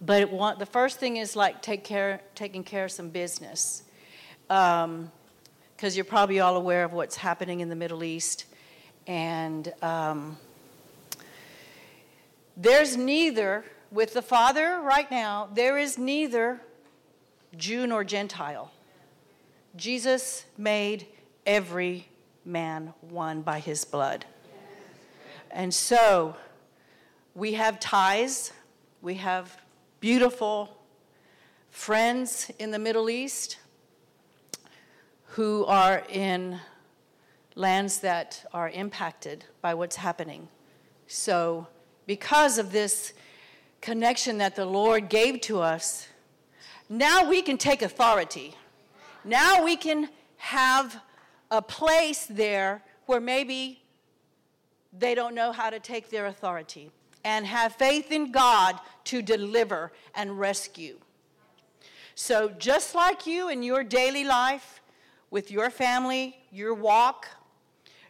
But the first thing is like take care, taking care of some business. Because um, you're probably all aware of what's happening in the Middle East. And um, there's neither, with the Father right now, there is neither Jew nor Gentile. Jesus made every man one by his blood. And so we have ties, we have beautiful friends in the Middle East who are in lands that are impacted by what's happening. So, because of this connection that the Lord gave to us, now we can take authority. Now we can have a place there where maybe they don't know how to take their authority and have faith in God to deliver and rescue. So, just like you in your daily life, with your family, your walk,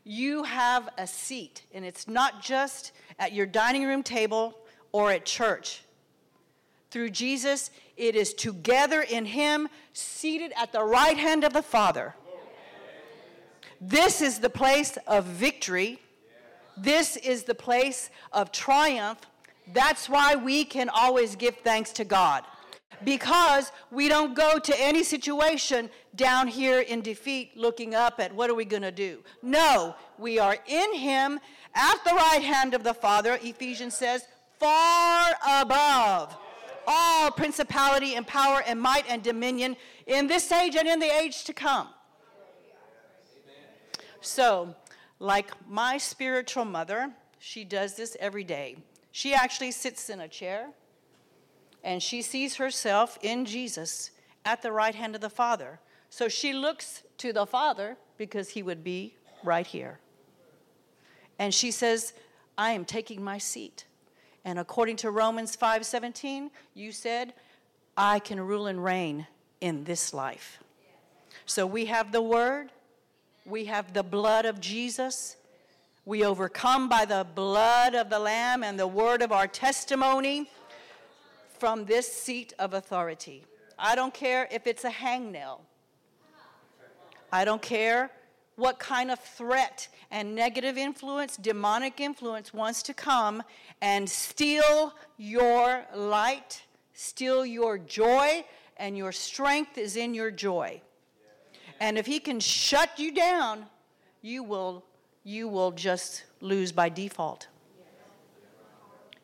you have a seat. And it's not just at your dining room table or at church. Through Jesus, it is together in Him, seated at the right hand of the Father. This is the place of victory. This is the place of triumph. That's why we can always give thanks to God. Because we don't go to any situation down here in defeat looking up at what are we going to do. No, we are in Him at the right hand of the Father, Ephesians says, far above all principality and power and might and dominion in this age and in the age to come. So, like my spiritual mother, she does this every day. She actually sits in a chair and she sees herself in Jesus at the right hand of the Father. So she looks to the Father because he would be right here. And she says, I am taking my seat. And according to Romans 5:17, you said, I can rule and reign in this life. So we have the word, we have the blood of Jesus. We overcome by the blood of the Lamb and the word of our testimony from this seat of authority. I don't care if it's a hangnail. I don't care what kind of threat and negative influence, demonic influence wants to come and steal your light, steal your joy, and your strength is in your joy. And if he can shut you down, you will, you will just lose by default.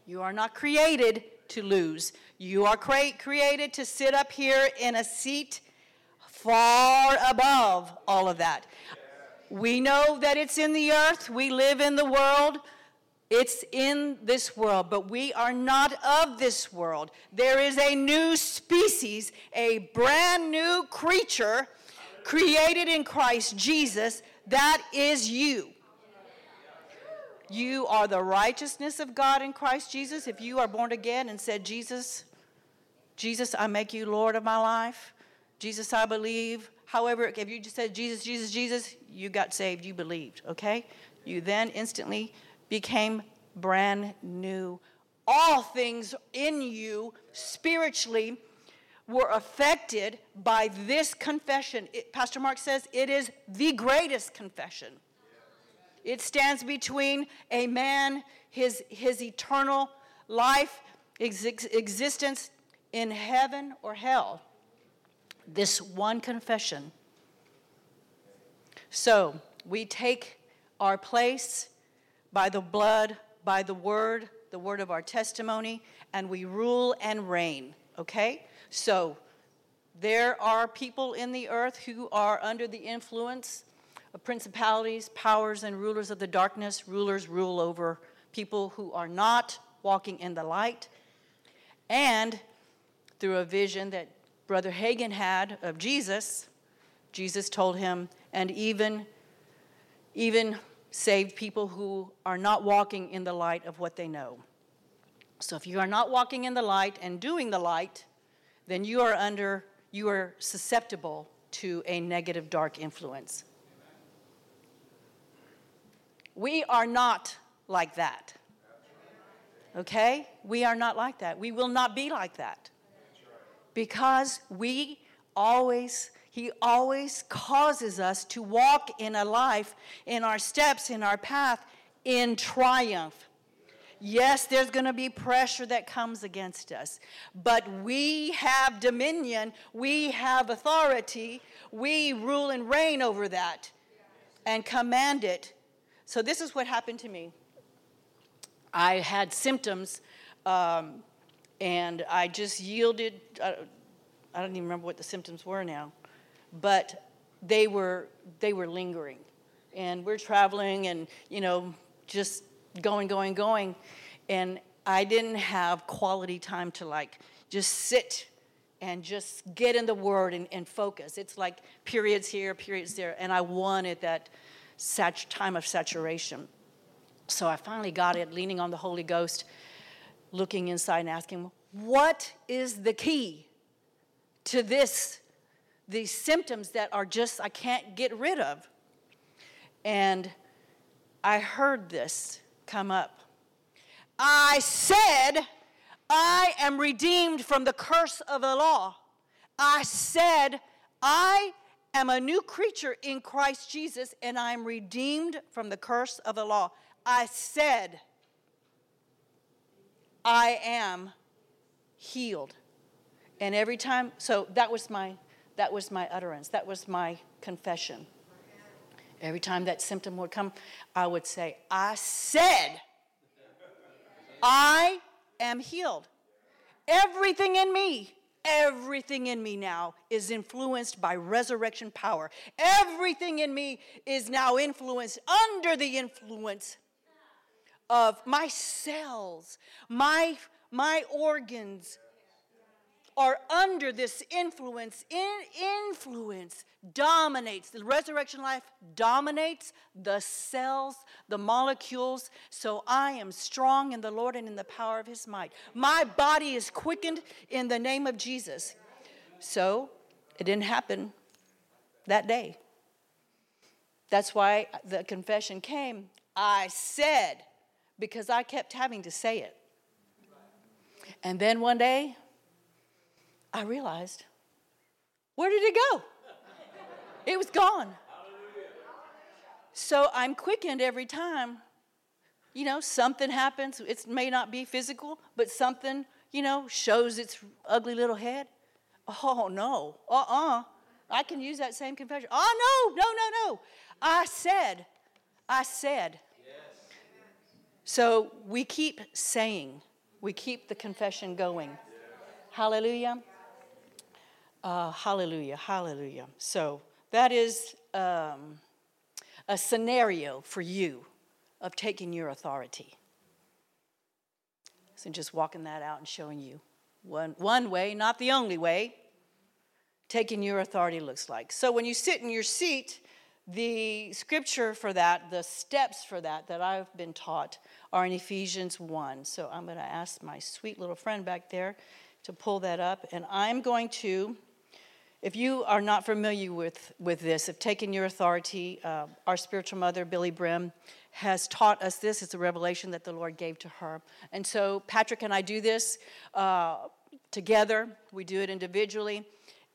You are not created to lose. You are cre- created to sit up here in a seat far above all of that. We know that it's in the earth, we live in the world. It's in this world, but we are not of this world. There is a new species, a brand new creature created in Christ Jesus, that is you. You are the righteousness of God in Christ Jesus. If you are born again and said, Jesus, Jesus, I make you Lord of my life. Jesus, I believe. However, if you just said Jesus, Jesus, Jesus, you got saved, you believed, okay? You then instantly became brand new. All things in you spiritually were affected by this confession. It, Pastor Mark says it is the greatest confession. It stands between a man, his, his eternal life, ex- existence in heaven or hell. This one confession. So we take our place by the blood, by the word, the word of our testimony, and we rule and reign, okay? So, there are people in the earth who are under the influence of principalities, powers, and rulers of the darkness. Rulers rule over people who are not walking in the light. And through a vision that Brother Hagin had of Jesus, Jesus told him, and even, even saved people who are not walking in the light of what they know. So if you are not walking in the light and doing the light, then you are under, you are susceptible to a negative dark influence. We are not like that. Okay? We are not like that. We will not be like that. Because we always, He always causes us to walk in a life, in our steps, in our path, in triumph. Yes, there's going to be pressure that comes against us, but we have dominion, we have authority, we rule and reign over that and command it. So, this is what happened to me. I had symptoms, um, and I just yielded. Uh, I don't even remember what the symptoms were now, but they were they were lingering, and we're traveling, and you know, just going, going, going, and I didn't have quality time to like just sit and just get in the Word and, and focus. It's like periods here, periods there, and I wanted that sat- time of saturation. So I finally got it, leaning on the Holy Ghost, looking inside and asking, What is the key to this, these symptoms that are just, I can't get rid of? And I heard this come up. I said, I am redeemed from the curse of the law. I said, I am a new creature in Christ Jesus and I am redeemed from the curse of the law. I said, I am healed. And every time, so that was my that was my utterance. That was my confession. Every time that symptom would come, I would say, I said, I am healed. Everything in me, everything in me now is influenced by resurrection power. Everything in me is now influenced under the influence of my cells, my, my organs are under this influence. In, influence dominates. The resurrection life dominates the cells, the molecules. So I am strong in the Lord and in the power of his might. My body is quickened in the name of Jesus. So it didn't happen that day. That's why the confession came. I said, because I kept having to say it. And then one day, I realized, where did it go? It was gone. So I'm quickened every time. You know, something happens. It may not be physical, but something, you know, shows its ugly little head. Oh, no. Uh uh-uh. uh I can use that same confession. Oh, no, no, no, no. I said, I said. So we keep saying, we keep the confession going. Hallelujah. Uh, hallelujah, hallelujah. So that is um, a scenario for you of taking your authority. So just walking that out and showing you one, one way, not the only way, taking your authority looks like. So when you sit in your seat, the scripture for that, the steps for that that I've been taught are in Ephesians 1. So I'm going to ask my sweet little friend back there to pull that up, and I'm going to if you are not familiar with, with this, of taking your authority, uh, our spiritual mother, Billye Brim, has taught us this. It's a revelation that the Lord gave to her. And so Patrick and I do this uh, together, we do it individually.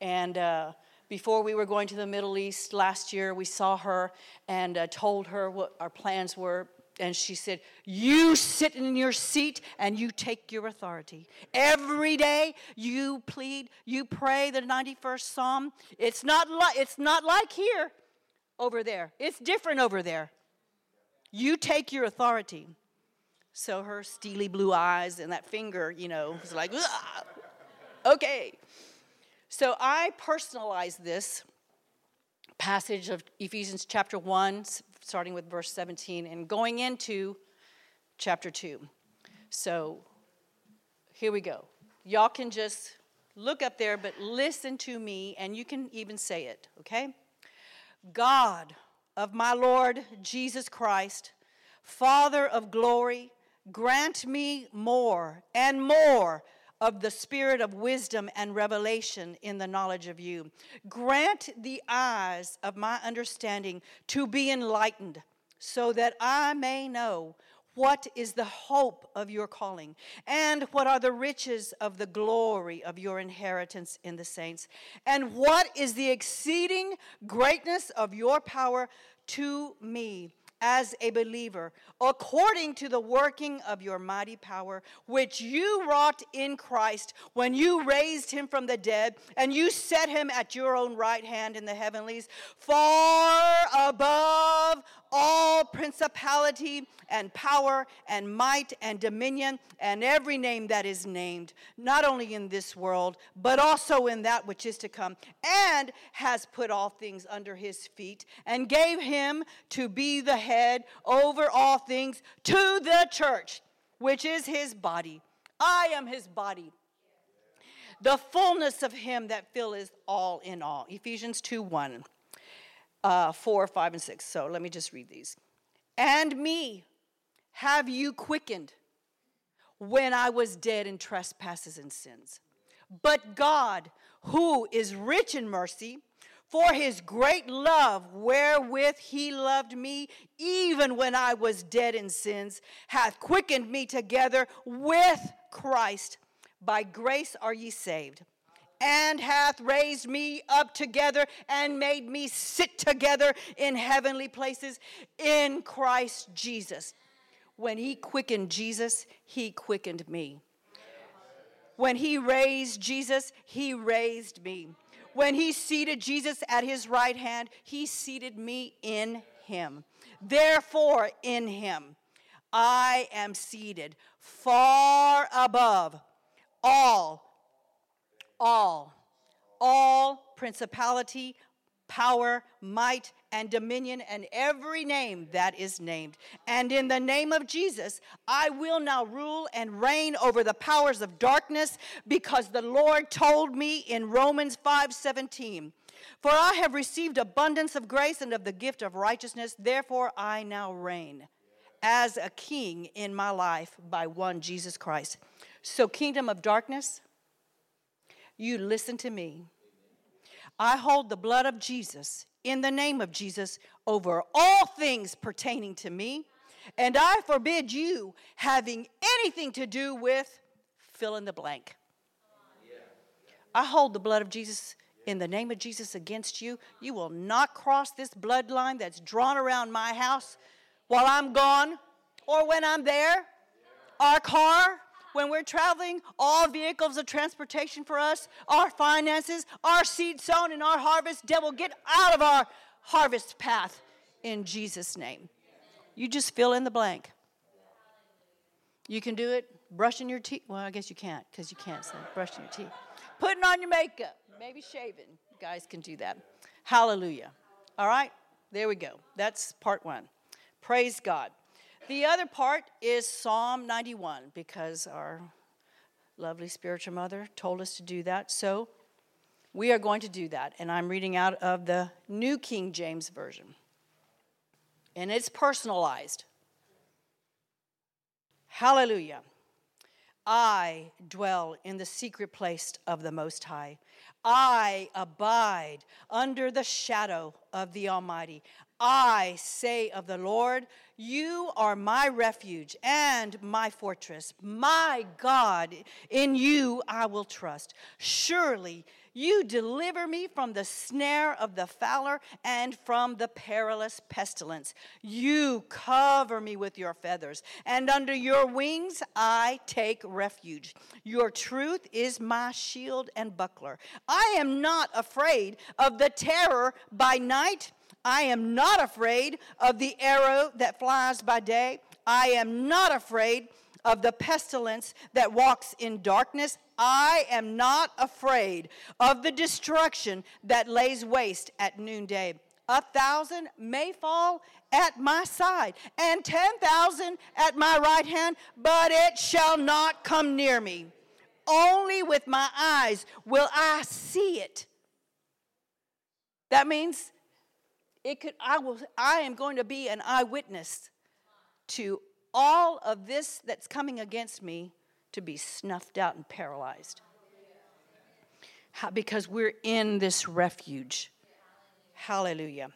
And uh, before we were going to the Middle East last year, we saw her and uh, told her what our plans were and she said, You sit in your seat and you take your authority. Every day you plead, you pray the 91st Psalm. It's not, like it's not like here over there, it's different over there. You take your authority. So her steely blue eyes and that finger, you know, was like, okay. So I personalize this passage of Ephesians chapter 1, starting with verse 17 and going into chapter 2. So here we go. Y'all can just look up there, but listen to me, and you can even say it, okay? God of my Lord Jesus Christ, Father of glory, grant me more and more of the spirit of wisdom and revelation in the knowledge of you. Grant the eyes of my understanding to be enlightened, so that I may know what is the hope of your calling? And what are the riches of the glory of your inheritance in the saints? And what is the exceeding greatness of your power to me? As a believer, according to the working of your mighty power, which you wrought in Christ when you raised him from the dead and you set him at your own right hand in the heavenlies, far above all principality and power and might and dominion and every name that is named, not only in this world, but also in that which is to come, and has put all things under his feet, and gave him to be the head over all things to the church, which is his body. I am his body. The fullness of him that filleth all in all. Ephesians 2 1 uh, 4, 5, and 6. So let me just read these. And me have you quickened when I was dead in trespasses and sins. But God, who is rich in mercy, for his great love wherewith he loved me, even when I was dead in sins, hath quickened me together with Christ. By grace are ye saved and hath raised me up together and made me sit together in heavenly places in Christ Jesus. When he quickened Jesus, he quickened me. When he raised Jesus, he raised me. When he seated Jesus at his right hand, he seated me in him. Therefore, in him, I am seated far above all all, all principality, power, might, and dominion, and every name that is named. And in the name of Jesus, I will now rule and reign over the powers of darkness, because the Lord told me in Romans 5 17. For I have received abundance of grace and of the gift of righteousness, therefore I now reign as a king in my life by one Jesus Christ. So, kingdom of darkness, you listen to me. I hold the blood of Jesus in the name of Jesus over all things pertaining to me, and I forbid you having anything to do with fill in the blank. I hold the blood of Jesus in the name of Jesus against you. You will not cross this bloodline that's drawn around my house while I'm gone or when I'm there. Our car, when we're traveling, all vehicles of transportation for us, our finances, our seed sown, and our harvest, devil, get out of our harvest path in Jesus' name. You just fill in the blank. You can do it brushing your teeth. Well, I guess you can't because you can't say brushing your teeth. Putting on your makeup, maybe shaving. You guys can do that. Hallelujah. All right, there we go. That's part one. Praise God. The other part is Psalm 91 because our lovely spiritual mother told us to do that. So we are going to do that. And I'm reading out of the New King James Version. And it's personalized. Hallelujah. I dwell in the secret place of the Most High. I abide under the shadow of the Almighty. I say of the Lord, You are my refuge and my fortress, my God. In you I will trust. Surely you deliver me from the snare of the fowler and from the perilous pestilence. You cover me with your feathers, and under your wings I take refuge. Your truth is my shield and buckler. I am not afraid of the terror by night. I am not afraid of the arrow that flies by day. I am not afraid of the pestilence that walks in darkness. I am not afraid of the destruction that lays waste at noonday. A thousand may fall at my side, and ten thousand at my right hand, but it shall not come near me. Only with my eyes will I see it. That means it could I will I am going to be an eyewitness to all of this that's coming against me to be snuffed out and paralyzed. How, because we're in this refuge. Hallelujah.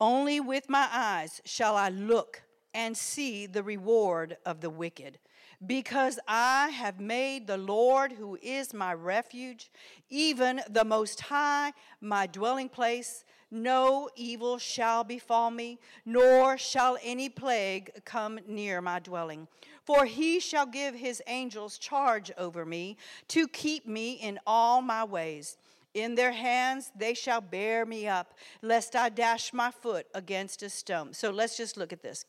Only with my eyes shall I look and see the reward of the wicked. Because I have made the Lord, who is my refuge, even the Most High, my dwelling place, no evil shall befall me, nor shall any plague come near my dwelling. For he shall give his angels charge over me to keep me in all my ways. In their hands they shall bear me up, lest I dash my foot against a stone. So let's just look at this.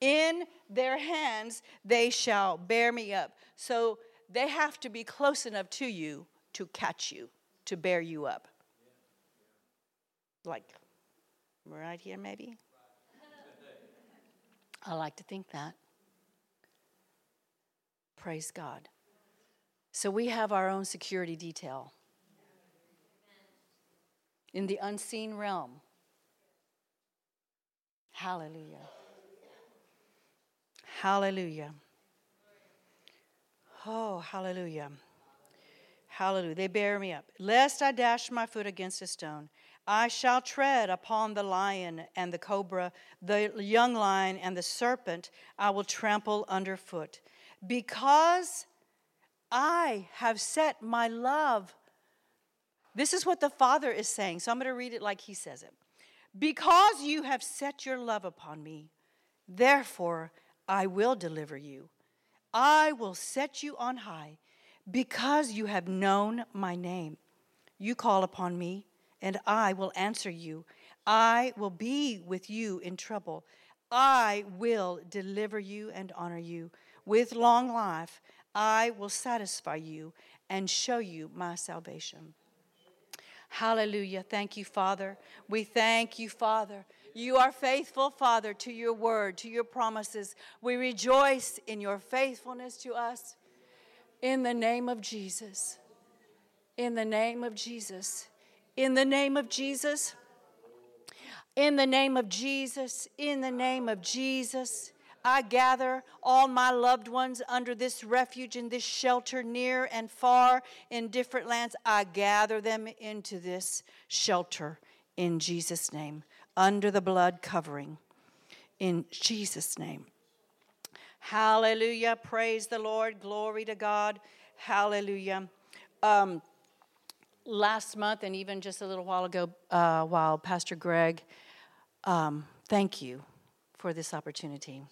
In their hands they shall bear me up. So they have to be close enough to you to catch you, to bear you up. Like right here, maybe? I like to think that. Praise God. So we have our own security detail in the unseen realm. Hallelujah. Hallelujah. Oh, hallelujah. Hallelujah. They bear me up. Lest I dash my foot against a stone. I shall tread upon the lion and the cobra, the young lion and the serpent, I will trample underfoot. Because I have set my love. This is what the Father is saying, so I'm going to read it like He says it. Because you have set your love upon me, therefore I will deliver you. I will set you on high because you have known my name. You call upon me, and I will answer you. I will be with you in trouble. I will deliver you and honor you. With long life, I will satisfy you and show you my salvation. Hallelujah. Thank you, Father. We thank you, Father. You are faithful, Father, to your word, to your promises. We rejoice in your faithfulness to us. In the name of Jesus. In the name of Jesus. In the name of Jesus. In the name of Jesus. In the name of Jesus. I gather all my loved ones under this refuge in this shelter, near and far in different lands. I gather them into this shelter in Jesus' name under the blood covering. In Jesus' name. Hallelujah. Praise the Lord. Glory to God. Hallelujah. Um, last month, and even just a little while ago, uh, while Pastor Greg, um, thank you for this opportunity.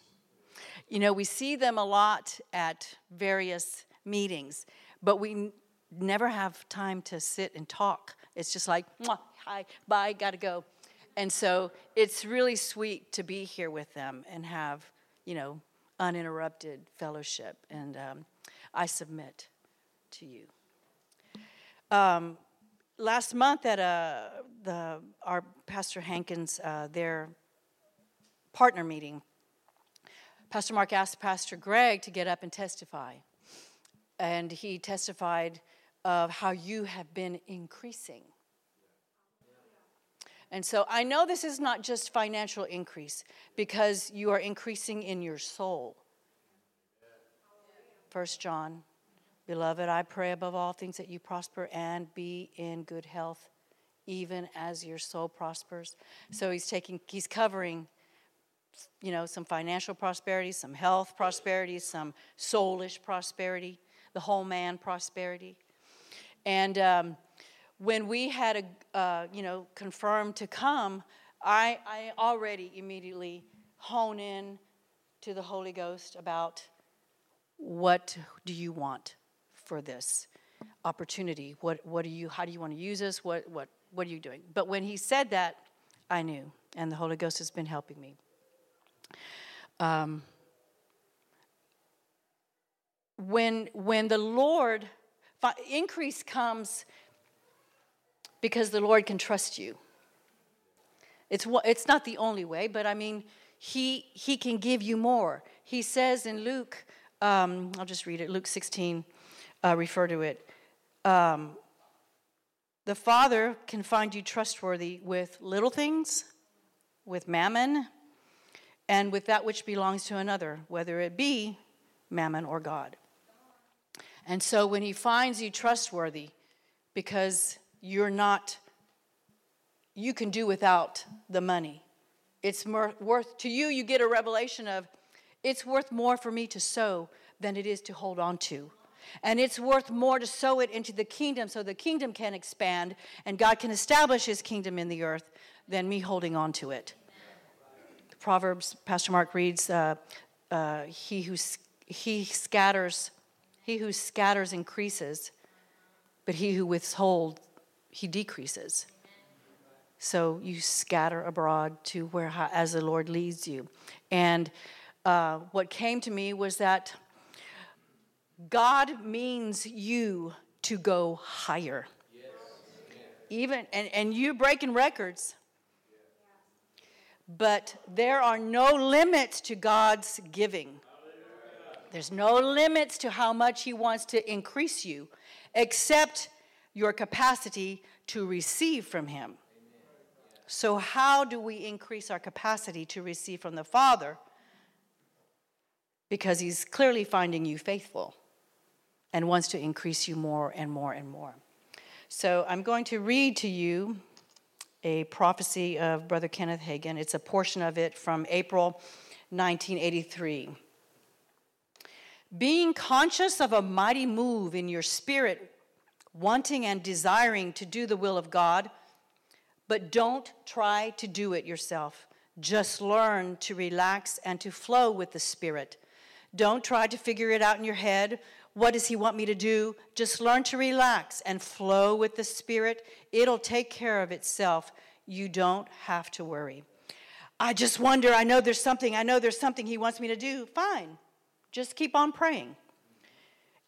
You know, we see them a lot at various meetings, but we n- never have time to sit and talk. It's just like, hi, bye, gotta go. And so it's really sweet to be here with them and have, you know, uninterrupted fellowship. And um, I submit to you. Um, last month at uh, the, our Pastor Hankins, uh, their partner meeting, Pastor Mark asked Pastor Greg to get up and testify. And he testified of how you have been increasing and so I know this is not just financial increase because you are increasing in your soul. First John, beloved, I pray above all things that you prosper and be in good health, even as your soul prospers. So he's taking, he's covering, you know, some financial prosperity, some health prosperity, some soulish prosperity, the whole man prosperity. And um, when we had a, uh, you know, confirmed to come, I, I already immediately hone in to the Holy Ghost about what do you want for this opportunity? What, what do you, how do you want to use this? What, what, what are you doing? But when he said that, I knew, and the Holy Ghost has been helping me. Um, when, when the Lord, increase comes because the Lord can trust you. It's, it's not the only way, but I mean, he, he can give you more. He says in Luke, um, I'll just read it, Luke 16, uh, refer to it. Um, the Father can find you trustworthy with little things, with mammon, and with that which belongs to another, whether it be mammon or God. And so when He finds you trustworthy, because you're not, you can do without the money. It's more, worth, to you, you get a revelation of it's worth more for me to sow than it is to hold on to. And it's worth more to sow it into the kingdom so the kingdom can expand and God can establish his kingdom in the earth than me holding on to it. The Proverbs, Pastor Mark reads, uh, uh, he who he scatters, he who scatters increases, but he who withholds, he decreases. So you scatter abroad to where, as the Lord leads you. And uh, what came to me was that God means you to go higher. Even and, and you breaking records. But there are no limits to God's giving. There's no limits to how much He wants to increase you, except your capacity to receive from Him. So, how do we increase our capacity to receive from the Father? Because He's clearly finding you faithful and wants to increase you more and more and more. So, I'm going to read to you a prophecy of Brother Kenneth Hagin. It's a portion of it from April 1983. Being conscious of a mighty move in your spirit, wanting and desiring to do the will of God, but don't try to do it yourself. Just learn to relax and to flow with the Spirit. Don't try to figure it out in your head. What does He want me to do? Just learn to relax and flow with the Spirit. It'll take care of itself. You don't have to worry. I just wonder, I know there's something, I know there's something He wants me to do. Fine. Just keep on praying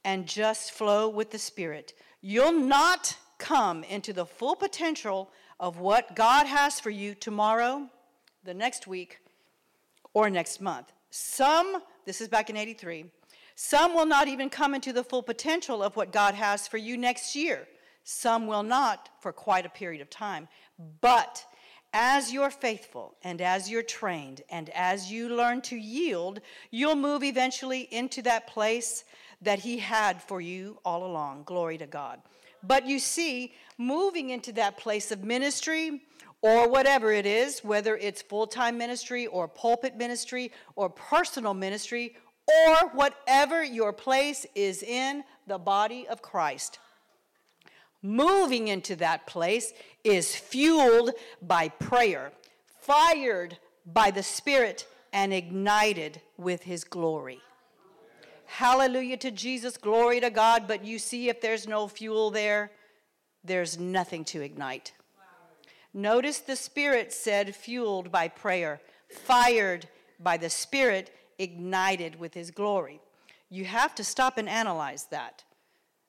and just flow with the Spirit. You'll not come into the full potential of what God has for you tomorrow, the next week, or next month. Some, this is back in 83, some will not even come into the full potential of what God has for you next year. Some will not for quite a period of time. But as you're faithful and as you're trained and as you learn to yield, you'll move eventually into that place that He had for you all along. Glory to God. But you see, moving into that place of ministry or whatever it is, whether it's full time ministry or pulpit ministry or personal ministry or whatever your place is in the body of Christ moving into that place is fueled by prayer, fired by the Spirit, and ignited with His glory. Hallelujah to Jesus, glory to God. But you see, if there's no fuel there, there's nothing to ignite. Notice the Spirit said, fueled by prayer, fired by the Spirit, ignited with His glory. You have to stop and analyze that.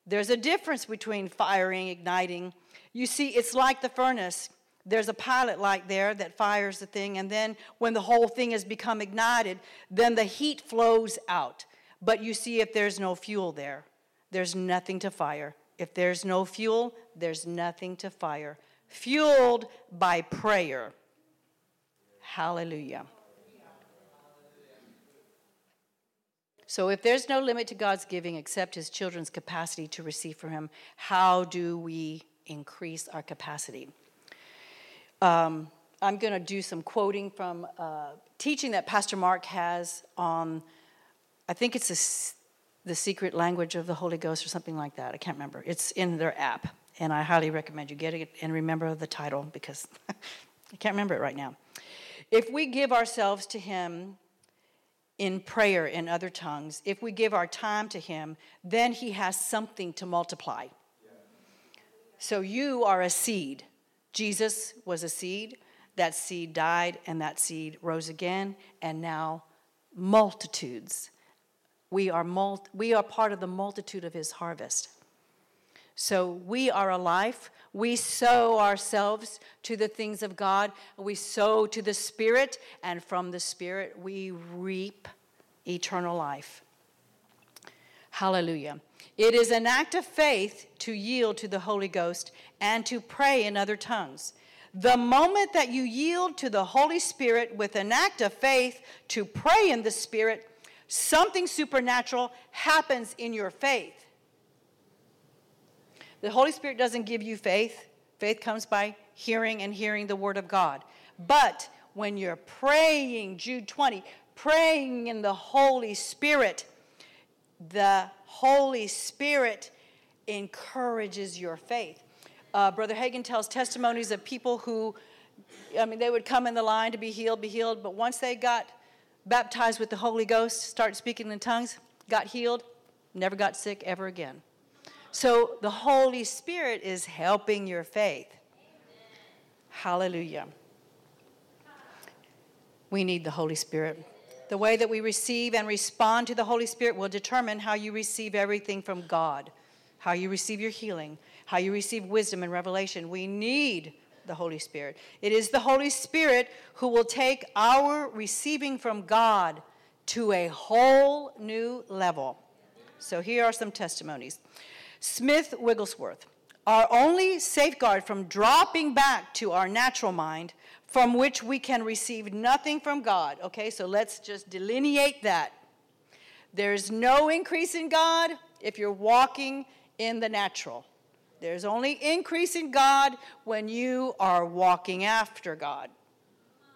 There's a difference between firing, igniting. You see, it's like the furnace. There's a pilot light there that fires the thing, and then when the whole thing has become ignited, then the heat flows out. But you see, if there's no fuel there, there's nothing to fire. If there's no fuel, there's nothing to fire. Fueled by prayer. Hallelujah. So, if there's no limit to God's giving except his children's capacity to receive from him, how do we increase our capacity? Um, I'm going to do some quoting from uh, teaching that Pastor Mark has on, I think it's a, the secret language of the Holy Ghost or something like that. I can't remember. It's in their app, and I highly recommend you get it and remember the title because I can't remember it right now. If we give ourselves to Him in prayer in other tongues, if we give our time to Him, then He has something to multiply. So you are a seed. Jesus was a seed. That seed died, and that seed rose again, and now multitudes. We are, mul- we are part of the multitude of His harvest. So we are a life. We sow ourselves to the things of God. We sow to the Spirit, and from the Spirit we reap eternal life. Hallelujah. It is an act of faith to yield to the Holy Ghost and to pray in other tongues. The moment that you yield to the Holy Spirit with an act of faith to pray in the Spirit, something supernatural happens in your faith. The Holy Spirit doesn't give you faith. Faith comes by hearing and hearing the Word of God. But when you're praying, Jude 20, praying in the Holy Spirit, the Holy Spirit encourages your faith. Uh, Brother Hagin tells testimonies of people who, I mean, they would come in the line to be healed, be healed, but once they got baptized with the Holy Ghost, started speaking in tongues, got healed, never got sick ever again. So the Holy Spirit is helping your faith. Hallelujah. We need the Holy Spirit. The way that we receive and respond to the Holy Spirit will determine how you receive everything from God, how you receive your healing, how you receive wisdom and revelation. We need the Holy Spirit. It is the Holy Spirit who will take our receiving from God to a whole new level. So here are some testimonies. Smith Wigglesworth. Our only safeguard from dropping back to our natural mind, from which we can receive nothing from God. Okay, so let's just delineate that. There's no increase in God if you're walking in the natural. There's only increase in God when you are walking after God.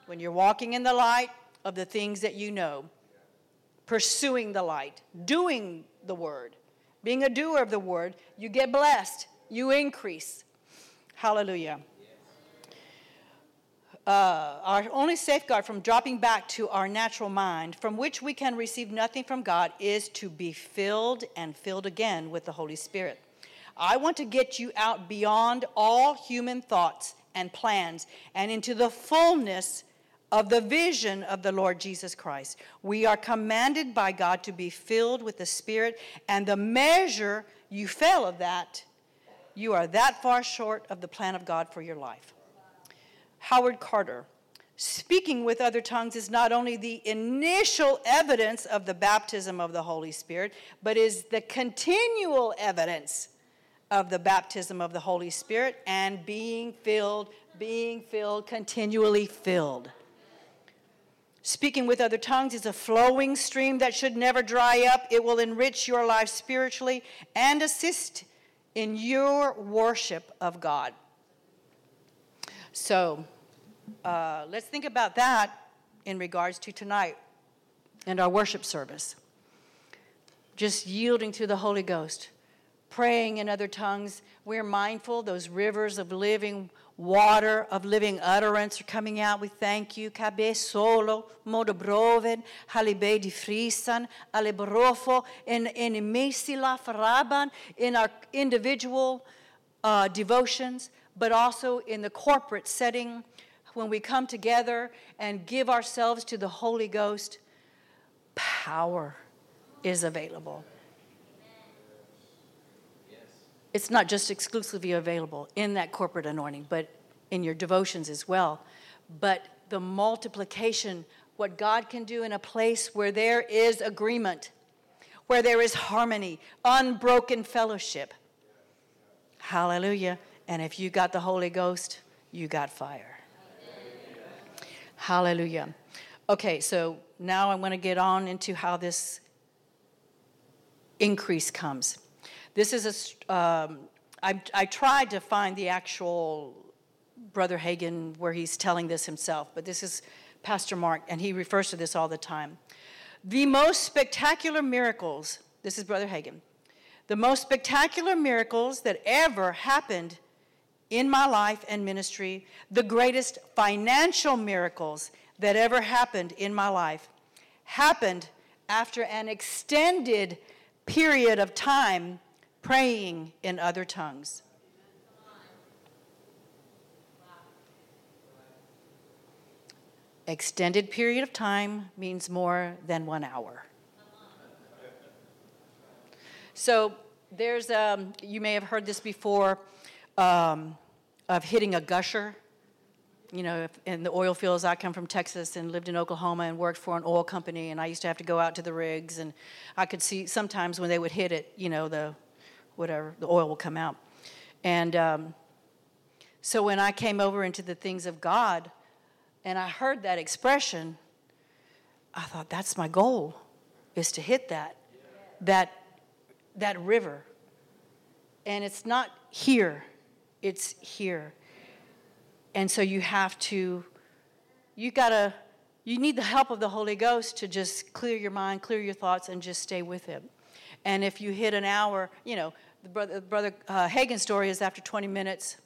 When you're walking in the light of the things that you know, pursuing the light, doing the word, being a doer of the word, you get blessed, you increase. Hallelujah. Uh, our only safeguard from dropping back to our natural mind, from which we can receive nothing from God, is to be filled and filled again with the Holy Spirit. I want to get you out beyond all human thoughts and plans and into the fullness of the vision of the Lord Jesus Christ. We are commanded by God to be filled with the Spirit, and the measure you fail of that, you are that far short of the plan of God for your life. Howard Carter. Speaking with other tongues is not only the initial evidence of the baptism of the Holy Spirit, but is the continual evidence of the baptism of the Holy Spirit and being filled, being filled, continually filled. Speaking with other tongues is a flowing stream that should never dry up. It will enrich your life spiritually and assist in your worship of God. So, uh, let's think about that in regards to tonight and our worship service. Just yielding to the Holy Ghost praying in other tongues. We're mindful, those rivers of living water, of living utterance are coming out. We thank you. Cabe solo, modobroven, halibe di frisan, in, faraban, in our individual uh, devotions, but also in the corporate setting when we come together and give ourselves to the Holy Ghost. Power is available it's not just exclusively available in that corporate anointing, but in your devotions as well. But the multiplication, what God can do in a place where there is agreement, where there is harmony, unbroken fellowship. Hallelujah. And if you got the Holy Ghost, you got fire. Hallelujah. Okay, so now I want to get on into how this increase comes. This is a, um, I, I tried to find the actual Brother Hagin where he's telling this himself, but this is Pastor Mark, and he refers to this all the time. The most spectacular miracles, this is Brother Hagin, the most spectacular miracles that ever happened in my life and ministry, the greatest financial miracles that ever happened in my life, happened after an extended period of time praying in other tongues. Extended period of time means more than one hour. So there's, um, you may have heard this before, um, of hitting a gusher. You know, in the oil fields, I come from Texas and lived in Oklahoma and worked for an oil company, and I used to have to go out to the rigs, and I could see sometimes when they would hit it, you know, the whatever, the oil will come out. And um, so when I came over into the things of God and I heard that expression, I thought, that's my goal, is to hit that, that, that river. And it's not here, it's here. And so you have to you got to you need the help of the Holy Ghost to just clear your mind, clear your thoughts, and just stay with Him. And if you hit an hour, you know, the brother, brother uh, Hagin's story is after 20 minutes.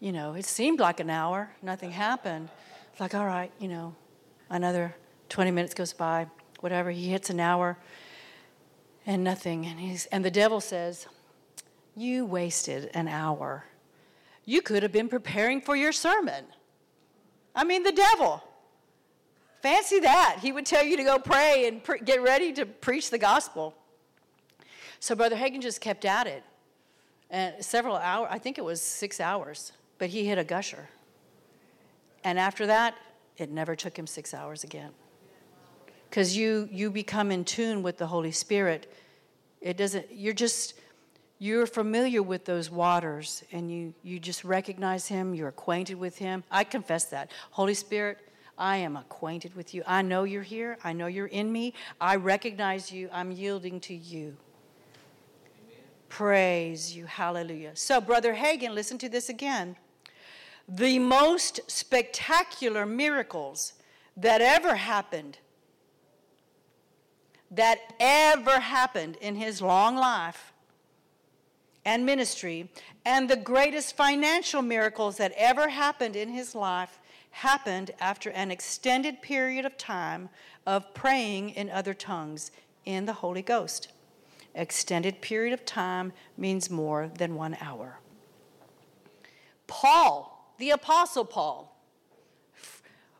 You know, it seemed like an hour, nothing happened. It's like, all right, you know, another 20 minutes goes by, whatever. He hits an hour and nothing. And, he's, and the devil says, You wasted an hour. You could have been preparing for your sermon. I mean, the devil. Fancy that. He would tell you to go pray and pre- get ready to preach the gospel. So Brother Hagin just kept at it. And several hours, I think it was six hours, but he hit a gusher. And after that, it never took him six hours again. Because you, you become in tune with the Holy Spirit. It doesn't, you're just, you're familiar with those waters and you, you just recognize him, you're acquainted with him. I confess that. Holy Spirit, I am acquainted with you. I know you're here. I know you're in me. I recognize you. I'm yielding to you. Praise you. Hallelujah. So, Brother Hagin, listen to this again. The most spectacular miracles that ever happened, that ever happened in his long life and ministry, and the greatest financial miracles that ever happened in his life happened after an extended period of time of praying in other tongues in the Holy Ghost. Extended period of time means more than one hour. Paul, the Apostle Paul,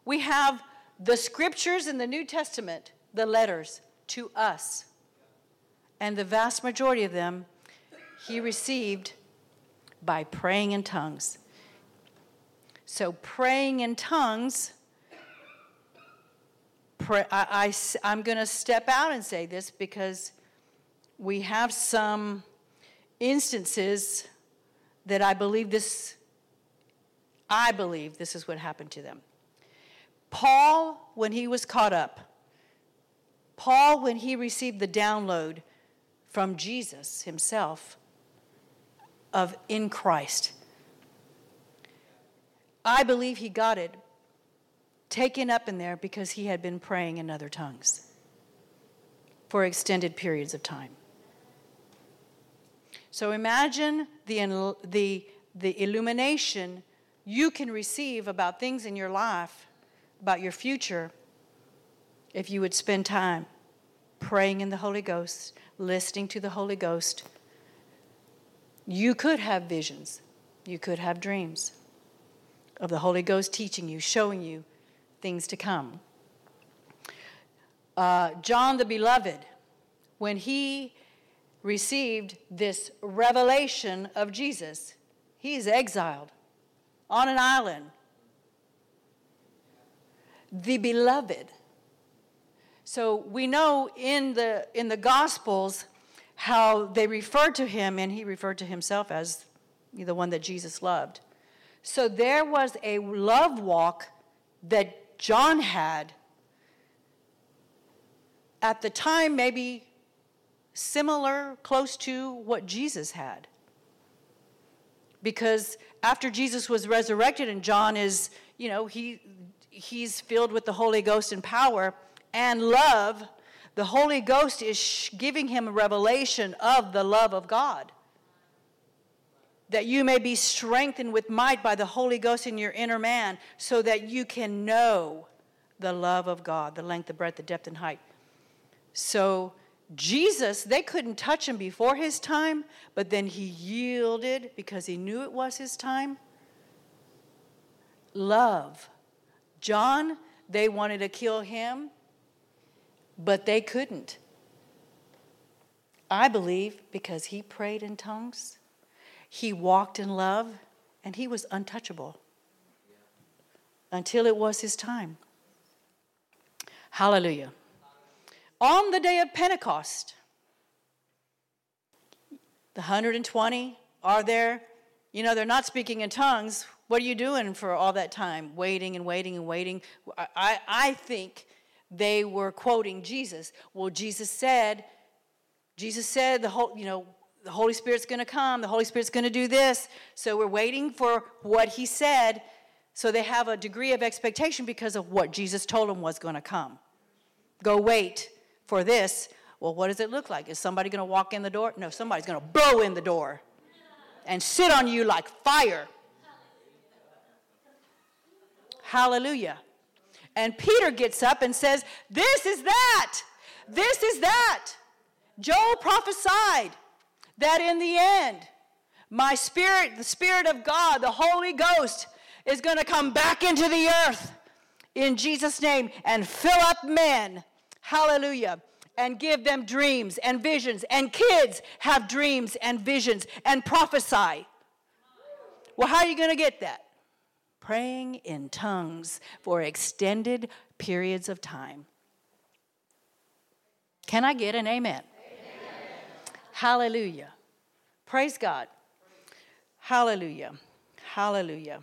we have the scriptures in the New Testament, the letters to us, and the vast majority of them he received by praying in tongues. So, praying in tongues, pray, I, I, I'm going to step out and say this because we have some instances that I believe this, I believe this is what happened to them. Paul, when he was caught up, Paul, when he received the download from Jesus himself of in Christ, I believe he got it taken up in there because he had been praying in other tongues for extended periods of time. So imagine the, the, the illumination you can receive about things in your life, about your future, if you would spend time praying in the Holy Ghost, listening to the Holy Ghost. You could have visions, you could have dreams of the Holy Ghost teaching you, showing you things to come. Uh, John the Beloved, when he received this revelation of Jesus, he's exiled on an island. The beloved. So we know in the in the gospels how they referred to him and he referred to himself as the one that Jesus loved. So there was a love walk that John had at the time, maybe similar, close to what Jesus had. Because after Jesus was resurrected and John is, you know, he, he's filled with the Holy Ghost and power and love, the Holy Ghost is giving him a revelation of the love of God that you may be strengthened with might by the Holy Ghost in your inner man, so that you can know the love of God, the length, the breadth, the depth, and height. So, Jesus, they couldn't touch him before his time, but then he yielded because he knew it was his time. Love. John, they wanted to kill him, but they couldn't. I believe because he prayed in tongues he walked in love, and he was untouchable until it was his time. Hallelujah. On the day of Pentecost, the 120 are there. You know, they're not speaking in tongues. What are you doing for all that time? Waiting and waiting and waiting. I, I think they were quoting Jesus. Well, Jesus said, Jesus said the whole, you know, the Holy Spirit's going to come, the Holy Spirit's going to do this. So we're waiting for what he said. So they have a degree of expectation because of what Jesus told them was going to come. Go wait for this. Well, what does it look like? Is somebody going to walk in the door? No, somebody's going to blow in the door and sit on you like fire. Hallelujah. And Peter gets up and says, This is that. This is that. Joel prophesied that in the end, my spirit, the Spirit of God, the Holy Ghost, is going to come back into the earth in Jesus' name and fill up men. Hallelujah. And give them dreams and visions. And kids have dreams and visions and prophesy. Well, how are you going to get that? Praying in tongues for extended periods of time. Can I get an amen? amen? Hallelujah. Praise God. Hallelujah. Hallelujah.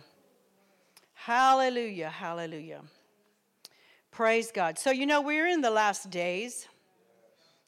Hallelujah. Hallelujah. Praise God. So, you know, we're in the last days.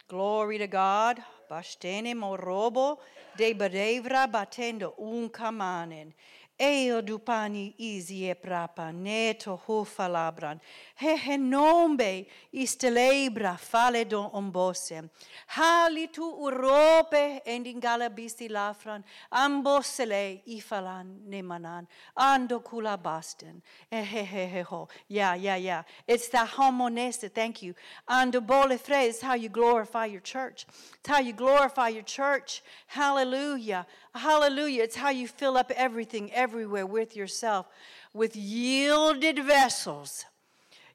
Glory to God. Bashtene morobo de barevra batendo un kamanen. Eo dupani izie prapa neto ho falabran. He he nombe istelebra fale don ombose. Hali tu urope endingala bisti lafran. Ambosele ifalan nemanan. Ando kula basten. He he he he ho. Yeah, yeah, yeah. It's the homoneste. Thank you. Ando bole fre how you glorify your church. It's how you glorify your church. Hallelujah. Hallelujah. It's how you fill up everything everywhere with yourself, with yielded vessels.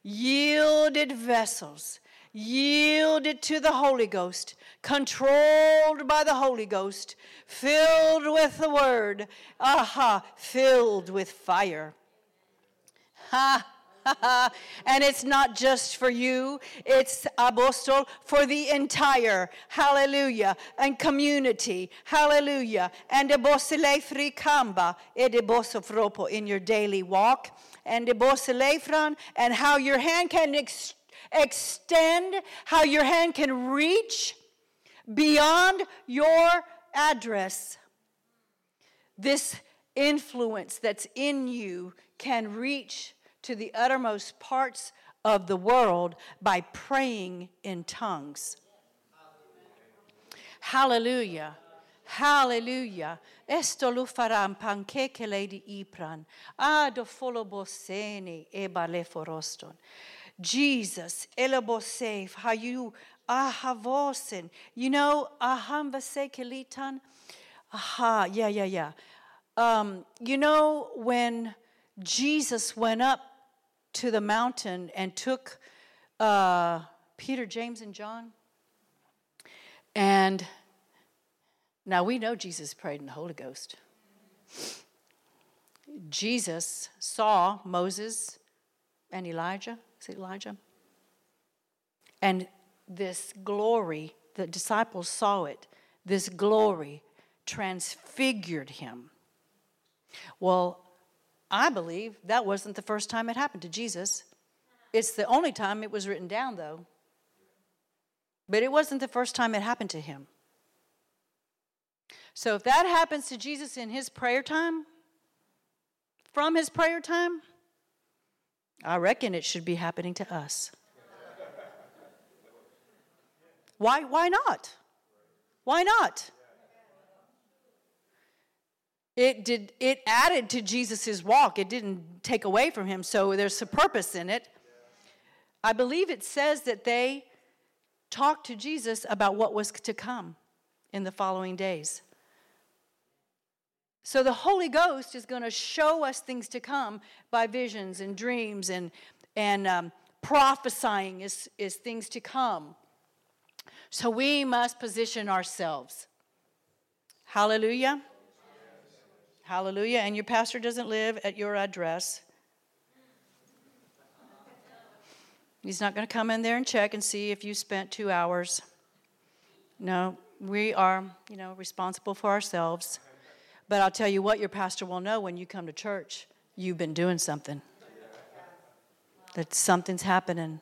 Yielded vessels. Yielded to the Holy Ghost, controlled by the Holy Ghost, filled with the Word, aha, filled with fire. Ha! and it's not just for you, it's apostol for the entire, hallelujah, and community, hallelujah, and the bosile frikamba, e de in your daily walk, and the bosile and how your hand can ex- extend, how your hand can reach beyond your address. This influence that's in you can reach to the uttermost parts of the world by praying in tongues. Hallelujah. Hallelujah. Esto lu farán panke ke lady ipran. Ado folobosene e foroston. Jesus, elobosef, how you ahavosen. You know, aham vase kelitan. Aha, yeah, yeah, yeah. Um, you know, when Jesus went up to the mountain and took uh, Peter, James, and John. And now we know Jesus prayed in the Holy Ghost. Jesus saw Moses and Elijah. Is it Elijah? And this glory, the disciples saw it, this glory transfigured him. Well, I believe that wasn't the first time it happened to Jesus. It's the only time it was written down, though. But it wasn't the first time it happened to him. So if that happens to Jesus in his prayer time, from his prayer time, I reckon it should be happening to us. why, why not? Why not? it did it added to jesus' walk it didn't take away from him so there's a purpose in it i believe it says that they talked to jesus about what was to come in the following days so the holy ghost is going to show us things to come by visions and dreams and and um, prophesying is, is things to come so we must position ourselves hallelujah Hallelujah. And your pastor doesn't live at your address. He's not going to come in there and check and see if you spent two hours. No, we are, you know, responsible for ourselves. But I'll tell you what, your pastor will know when you come to church, you've been doing something. That something's happening.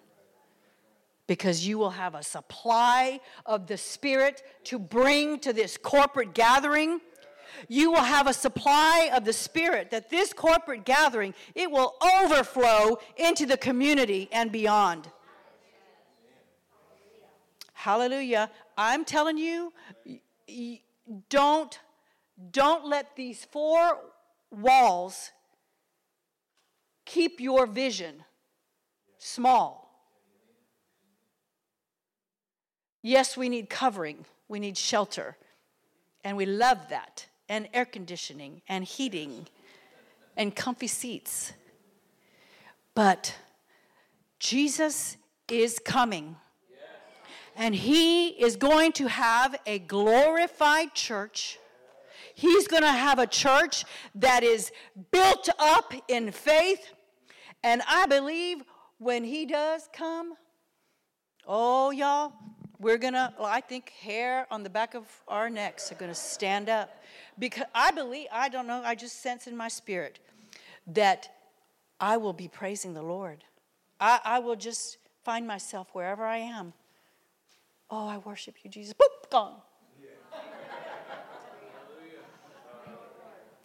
Because you will have a supply of the Spirit to bring to this corporate gathering you will have a supply of the Spirit that this corporate gathering, it will overflow into the community and beyond. Hallelujah. I'm telling you, don't, don't let these four walls keep your vision small. Yes, we need covering, we need shelter, and we love that, and air conditioning, and heating, and comfy seats. But Jesus is coming. And he is going to have a glorified church. He's going to have a church that is built up in faith. And I believe when he does come, oh, y'all, we're going to, I think hair on the back of our necks are going to stand up. Because I believe, I don't know, I just sense in my spirit that I will be praising the Lord. I, I will just find myself wherever I am. Oh, I worship you, Jesus. Boop, gone.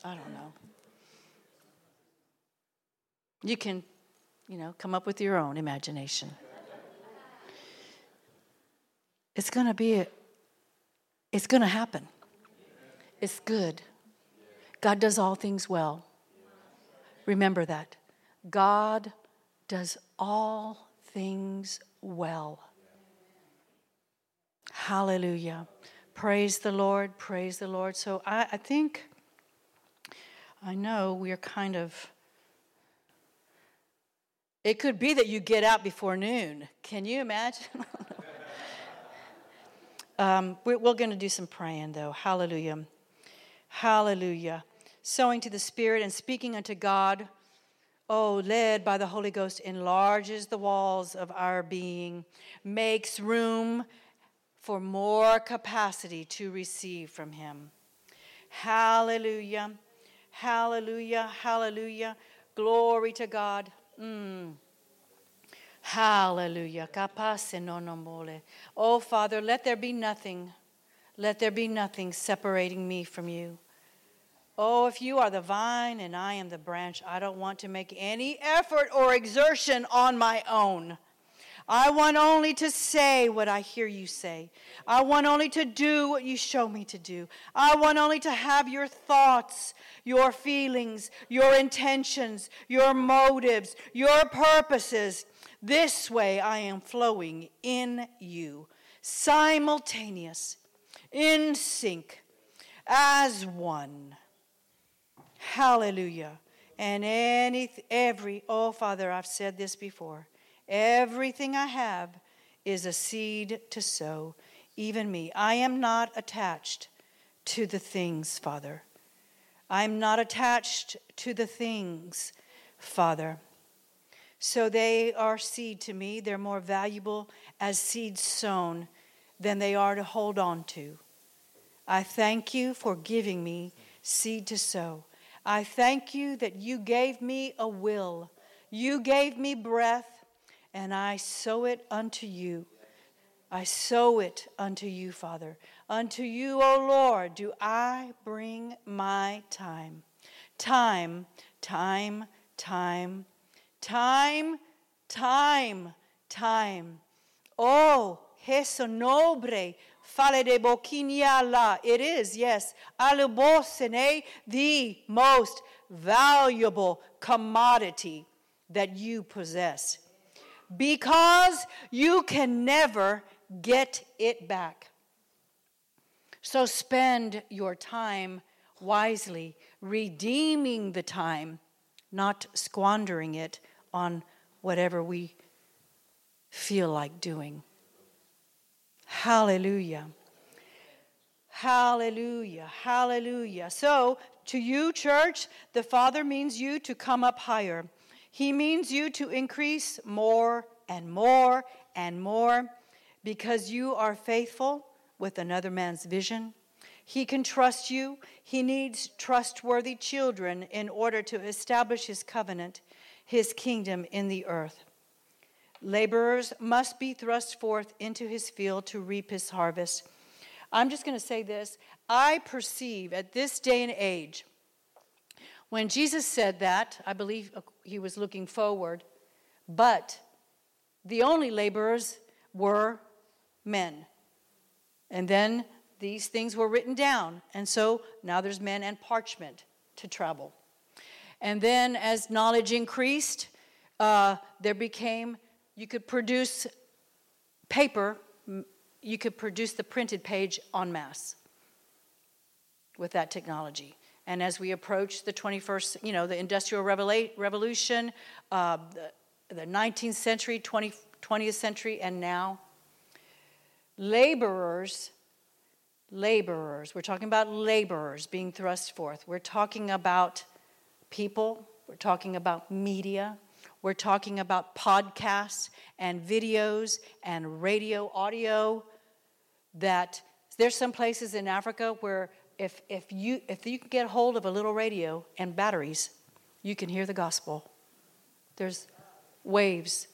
I don't know. You can, you know, come up with your own imagination. It's going to be, it's going to happen. It's good. God does all things well. Remember that. God does all things well. Hallelujah. Praise the Lord. Praise the Lord. So I, I think, I know we're kind of, it could be that you get out before noon. Can you imagine? Um, we're, we're going to do some praying, though. Hallelujah. Hallelujah. Sowing to the Spirit and speaking unto God, oh, led by the Holy Ghost, enlarges the walls of our being, makes room for more capacity to receive from Him. Hallelujah. Hallelujah. Hallelujah. Glory to God. Mm. Hallelujah. Oh, Father, let there be nothing, let there be nothing separating me from you. Oh, if you are the vine and I am the branch, I don't want to make any effort or exertion on my own. I want only to say what I hear you say. I want only to do what you show me to do. I want only to have your thoughts, your feelings, your intentions, your motives, your purposes this way I am flowing in you, simultaneous, in sync, as one. Hallelujah. And any, every, oh Father, I've said this before. Everything I have is a seed to sow, even me. I am not attached to the things, Father. I'm not attached to the things, Father. So they are seed to me. They're more valuable as seeds sown than they are to hold on to. I thank you for giving me seed to sow. I thank you that you gave me a will. You gave me breath, and I sow it unto you. I sow it unto you, Father. Unto you, O Lord, do I bring my time. Time, time, time, Time, time, time. Oh, eso nobre, fale de boquiniala. It is, yes, alubosene, the most valuable commodity that you possess. Because you can never get it back. So spend your time wisely, redeeming the time, not squandering it on whatever we feel like doing. Hallelujah. Hallelujah. Hallelujah. So, to you, church, the Father means you to come up higher. He means you to increase more and more and more because you are faithful with another man's vision. He can trust you. He needs trustworthy children in order to establish his covenant his kingdom in the earth. Laborers must be thrust forth into his field to reap his harvest. I'm just going to say this. I perceive at this day and age, when Jesus said that, I believe he was looking forward, but the only laborers were men. And then these things were written down. And so now there's men and parchment to travel. And then as knowledge increased, uh, there became, you could produce paper, you could produce the printed page en masse with that technology. And as we approach the 21st, you know, the Industrial Revolution, uh, the, the 19th century, 20, 20th century, and now, laborers, laborers, we're talking about laborers being thrust forth. We're talking about people, we're talking about media, we're talking about podcasts and videos and radio audio that there's some places in Africa where if, if, you, if you can get hold of a little radio and batteries, you can hear the gospel. There's waves,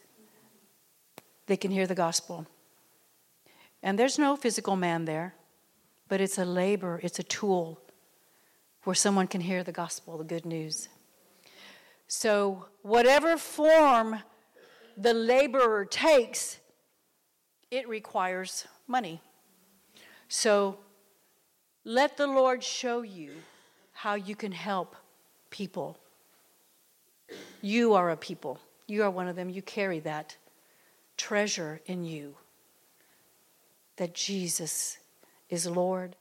they can hear the gospel. And there's no physical man there, but it's a labor, it's a tool where someone can hear the gospel, the good news. So, whatever form the laborer takes, it requires money. So, let the Lord show you how you can help people. You are a people. You are one of them. You carry that treasure in you that Jesus is Lord.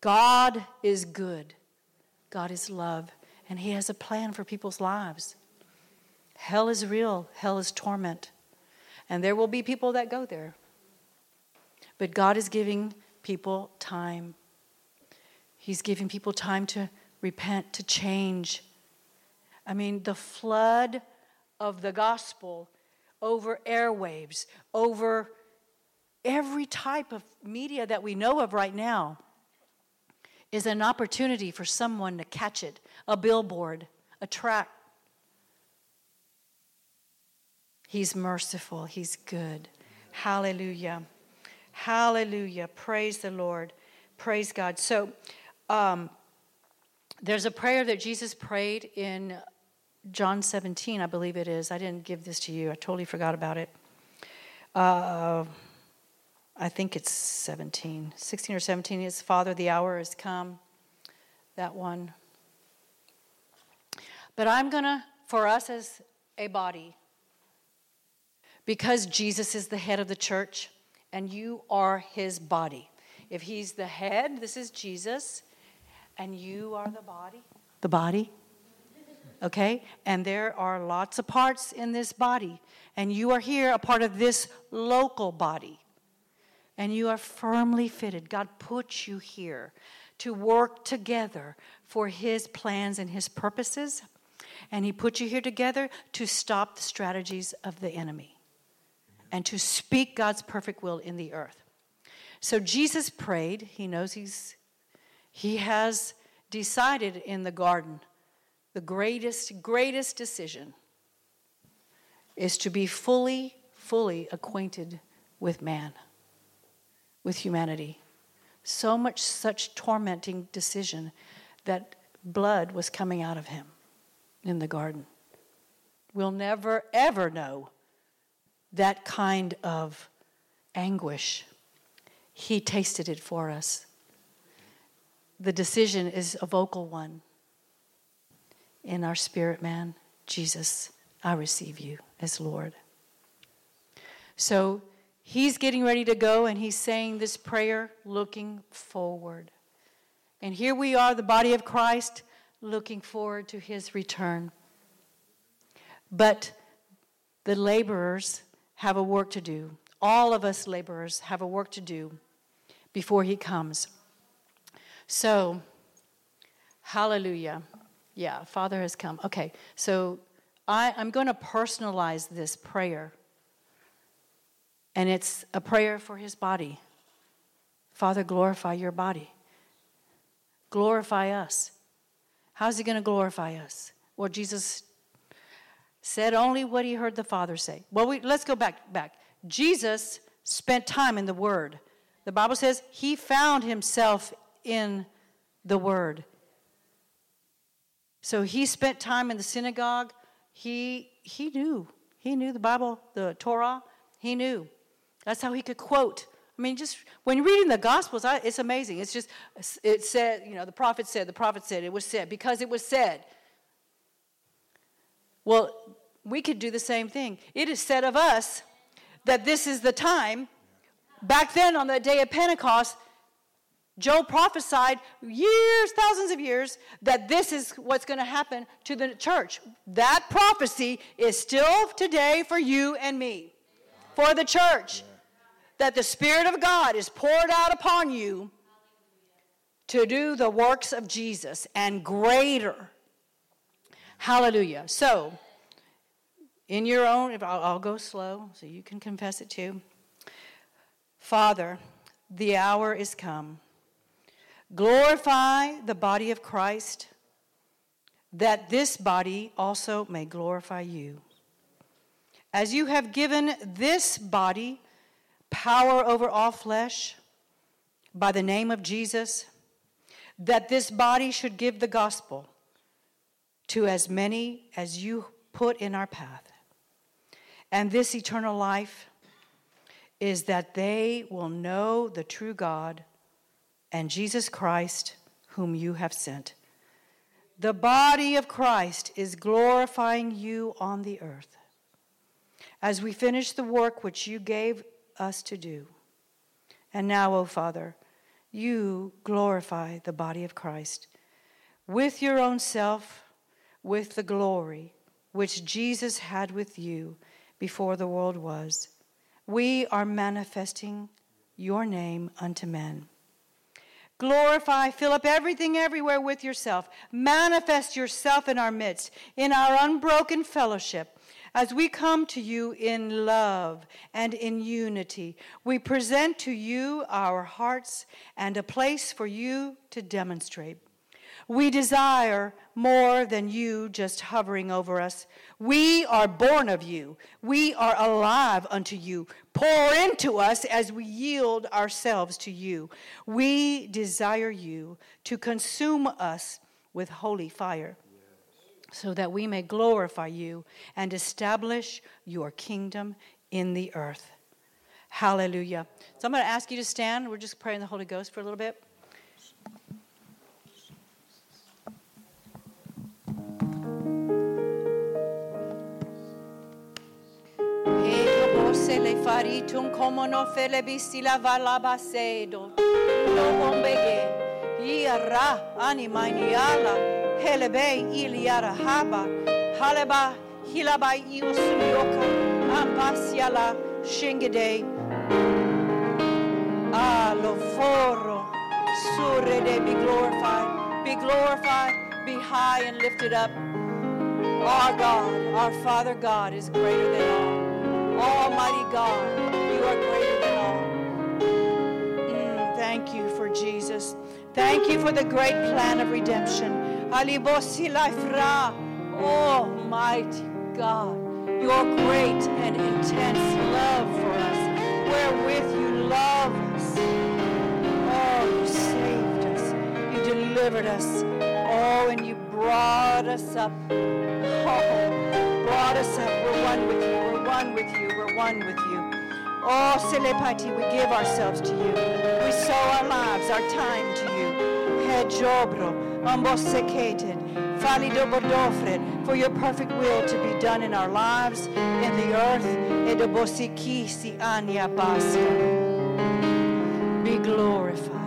God is good. God is love and He has a plan for people's lives. Hell is real, hell is torment. And there will be people that go there. But God is giving people time. He's giving people time to repent, to change. I mean, the flood of the gospel over airwaves, over every type of media that we know of right now is an opportunity for someone to catch it a billboard, a track. He's merciful, He's good. Hallelujah. Hallelujah. Praise the Lord. Praise God. So, um, there's a prayer that Jesus prayed in John 17, I believe it is. I didn't give this to you, I totally forgot about it. Uh, I think it's 17, 16 or 17 is Father, the hour has come. That one. But I'm going to, for us as a body, because Jesus is the head of the church and you are his body. If he's the head, this is Jesus, and you are the body. The body. Okay? And there are lots of parts in this body. And you are here, a part of this local body and you are firmly fitted. God put you here to work together for His plans and His purposes. And He put you here together to stop the strategies of the enemy and to speak God's perfect will in the earth. So Jesus prayed. He knows He's, He has decided in the garden the greatest, greatest decision is to be fully, fully acquainted with man with humanity. So much such tormenting decision that blood was coming out of him in the garden. We'll never, ever know that kind of anguish. He tasted it for us. The decision is a vocal one. In our spirit, man, Jesus, I receive you as Lord. So He's getting ready to go and he's saying this prayer looking forward. And here we are, the body of Christ, looking forward to his return. But the laborers have a work to do. All of us laborers have a work to do before he comes. So, hallelujah. Yeah, Father has come. Okay, so I, I'm going to personalize this prayer and it's a prayer for his body. Father, glorify your body. Glorify us. How's he going to glorify us? Well, Jesus said only what he heard the Father say. Well, we, let's go back back. Jesus spent time in the Word. The Bible says he found himself in the Word. So he spent time in the synagogue. He, he knew. He knew the Bible, the Torah. He knew. That's how he could quote. I mean, just when reading the Gospels, I, it's amazing. It's just, it said, you know, the prophet said, the prophet said, it was said, because it was said. Well, we could do the same thing. It is said of us that this is the time. Back then, on the day of Pentecost, Joel prophesied years, thousands of years, that this is what's going to happen to the church. That prophecy is still today for you and me, for the church. That the Spirit of God is poured out upon you to do the works of Jesus and greater. Hallelujah. So, in your own, I'll, I'll go slow so you can confess it too. Father, the hour is come. Glorify the body of Christ, that this body also may glorify you. As you have given this body power over all flesh by the name of Jesus, that this body should give the gospel to as many as you put in our path. And this eternal life is that they will know the true God and Jesus Christ, whom you have sent. The body of Christ is glorifying you on the earth. As we finish the work which you gave us to do. And now, O Father, you glorify the body of Christ with your own self, with the glory which Jesus had with you before the world was. We are manifesting your name unto men. Glorify, fill up everything everywhere with yourself. Manifest yourself in our midst, in our unbroken fellowship. As we come to you in love and in unity, we present to you our hearts and a place for you to demonstrate. We desire more than you just hovering over us. We are born of you. We are alive unto you. Pour into us as we yield ourselves to you. We desire you to consume us with holy fire so that we may glorify you and establish your kingdom in the earth. Hallelujah. So I'm going to ask you to stand. We're just praying the Holy Ghost for a little bit. Faritum como no fele bisi la valabasedo. No bombege. Iara anima iniala. Helebe iliara haba. Haleba hilaba iusulioka. Ambasiala shingede. Alo foro. Surede be glorified. Be glorified. Be high and lifted up. Our God, our Father God is greater than all. Almighty God, you are greater than all. Mm, thank you for Jesus. Thank you for the great plan of redemption. Almighty God, your great and intense love for us, wherewith you love us. Oh, you saved us. You delivered us. Oh, and you brought us up. Oh, brought us up. We're one with you. One with you. We're one with you. Oh, Selepati, we give ourselves to you. We sow our lives, our time to you. Hedjobro, ambosecated, falidobodofred, for your perfect will to be done in our lives, in the earth. Edobosikisi anya Be glorified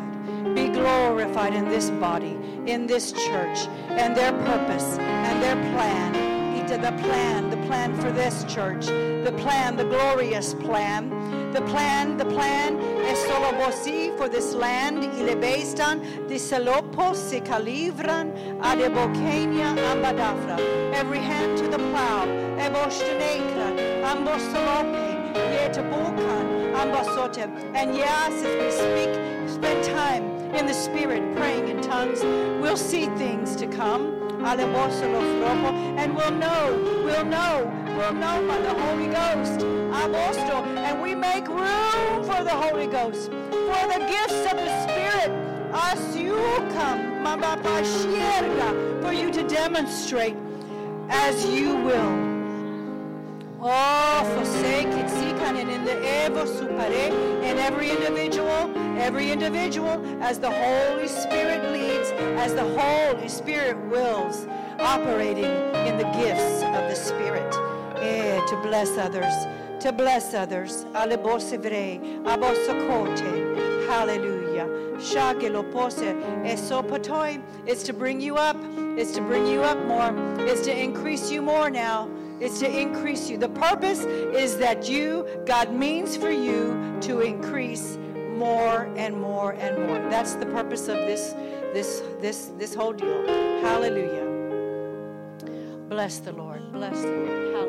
be glorified in this body, in this church, and their purpose and their plan. The plan, the plan for this church, the plan, the glorious plan, the plan, the plan es solo vosi for this land, ile bestan, di salopos se calivran, adebokenia ambadafra. Every hand to the plow, eboshtenekra, ambosolope, yetabukan, ambasote. And yes, as we speak, spend time in the Spirit, praying in tongues. We'll see things to come. And we'll know, we'll know, we'll know by the Holy Ghost. And we make room for the Holy Ghost, for the gifts of the Spirit. As you come, for you to demonstrate as you will. Oh, forsake it, sikan and in the evo supare, and every individual, every individual, as the Holy Spirit leads, as the Holy Spirit wills, operating in the gifts of the Spirit, eh, to bless others, to bless others. Alebosivre, abosakote, hallelujah. Shagelopose, esopotoi, it's to bring you up, it's to bring you up more, it's to increase you more now. It's to increase you. The purpose is that you, God means for you to increase more and more and more. That's the purpose of this, this, this, this whole deal. Hallelujah. Bless the Lord. Bless the Lord. Hallelujah.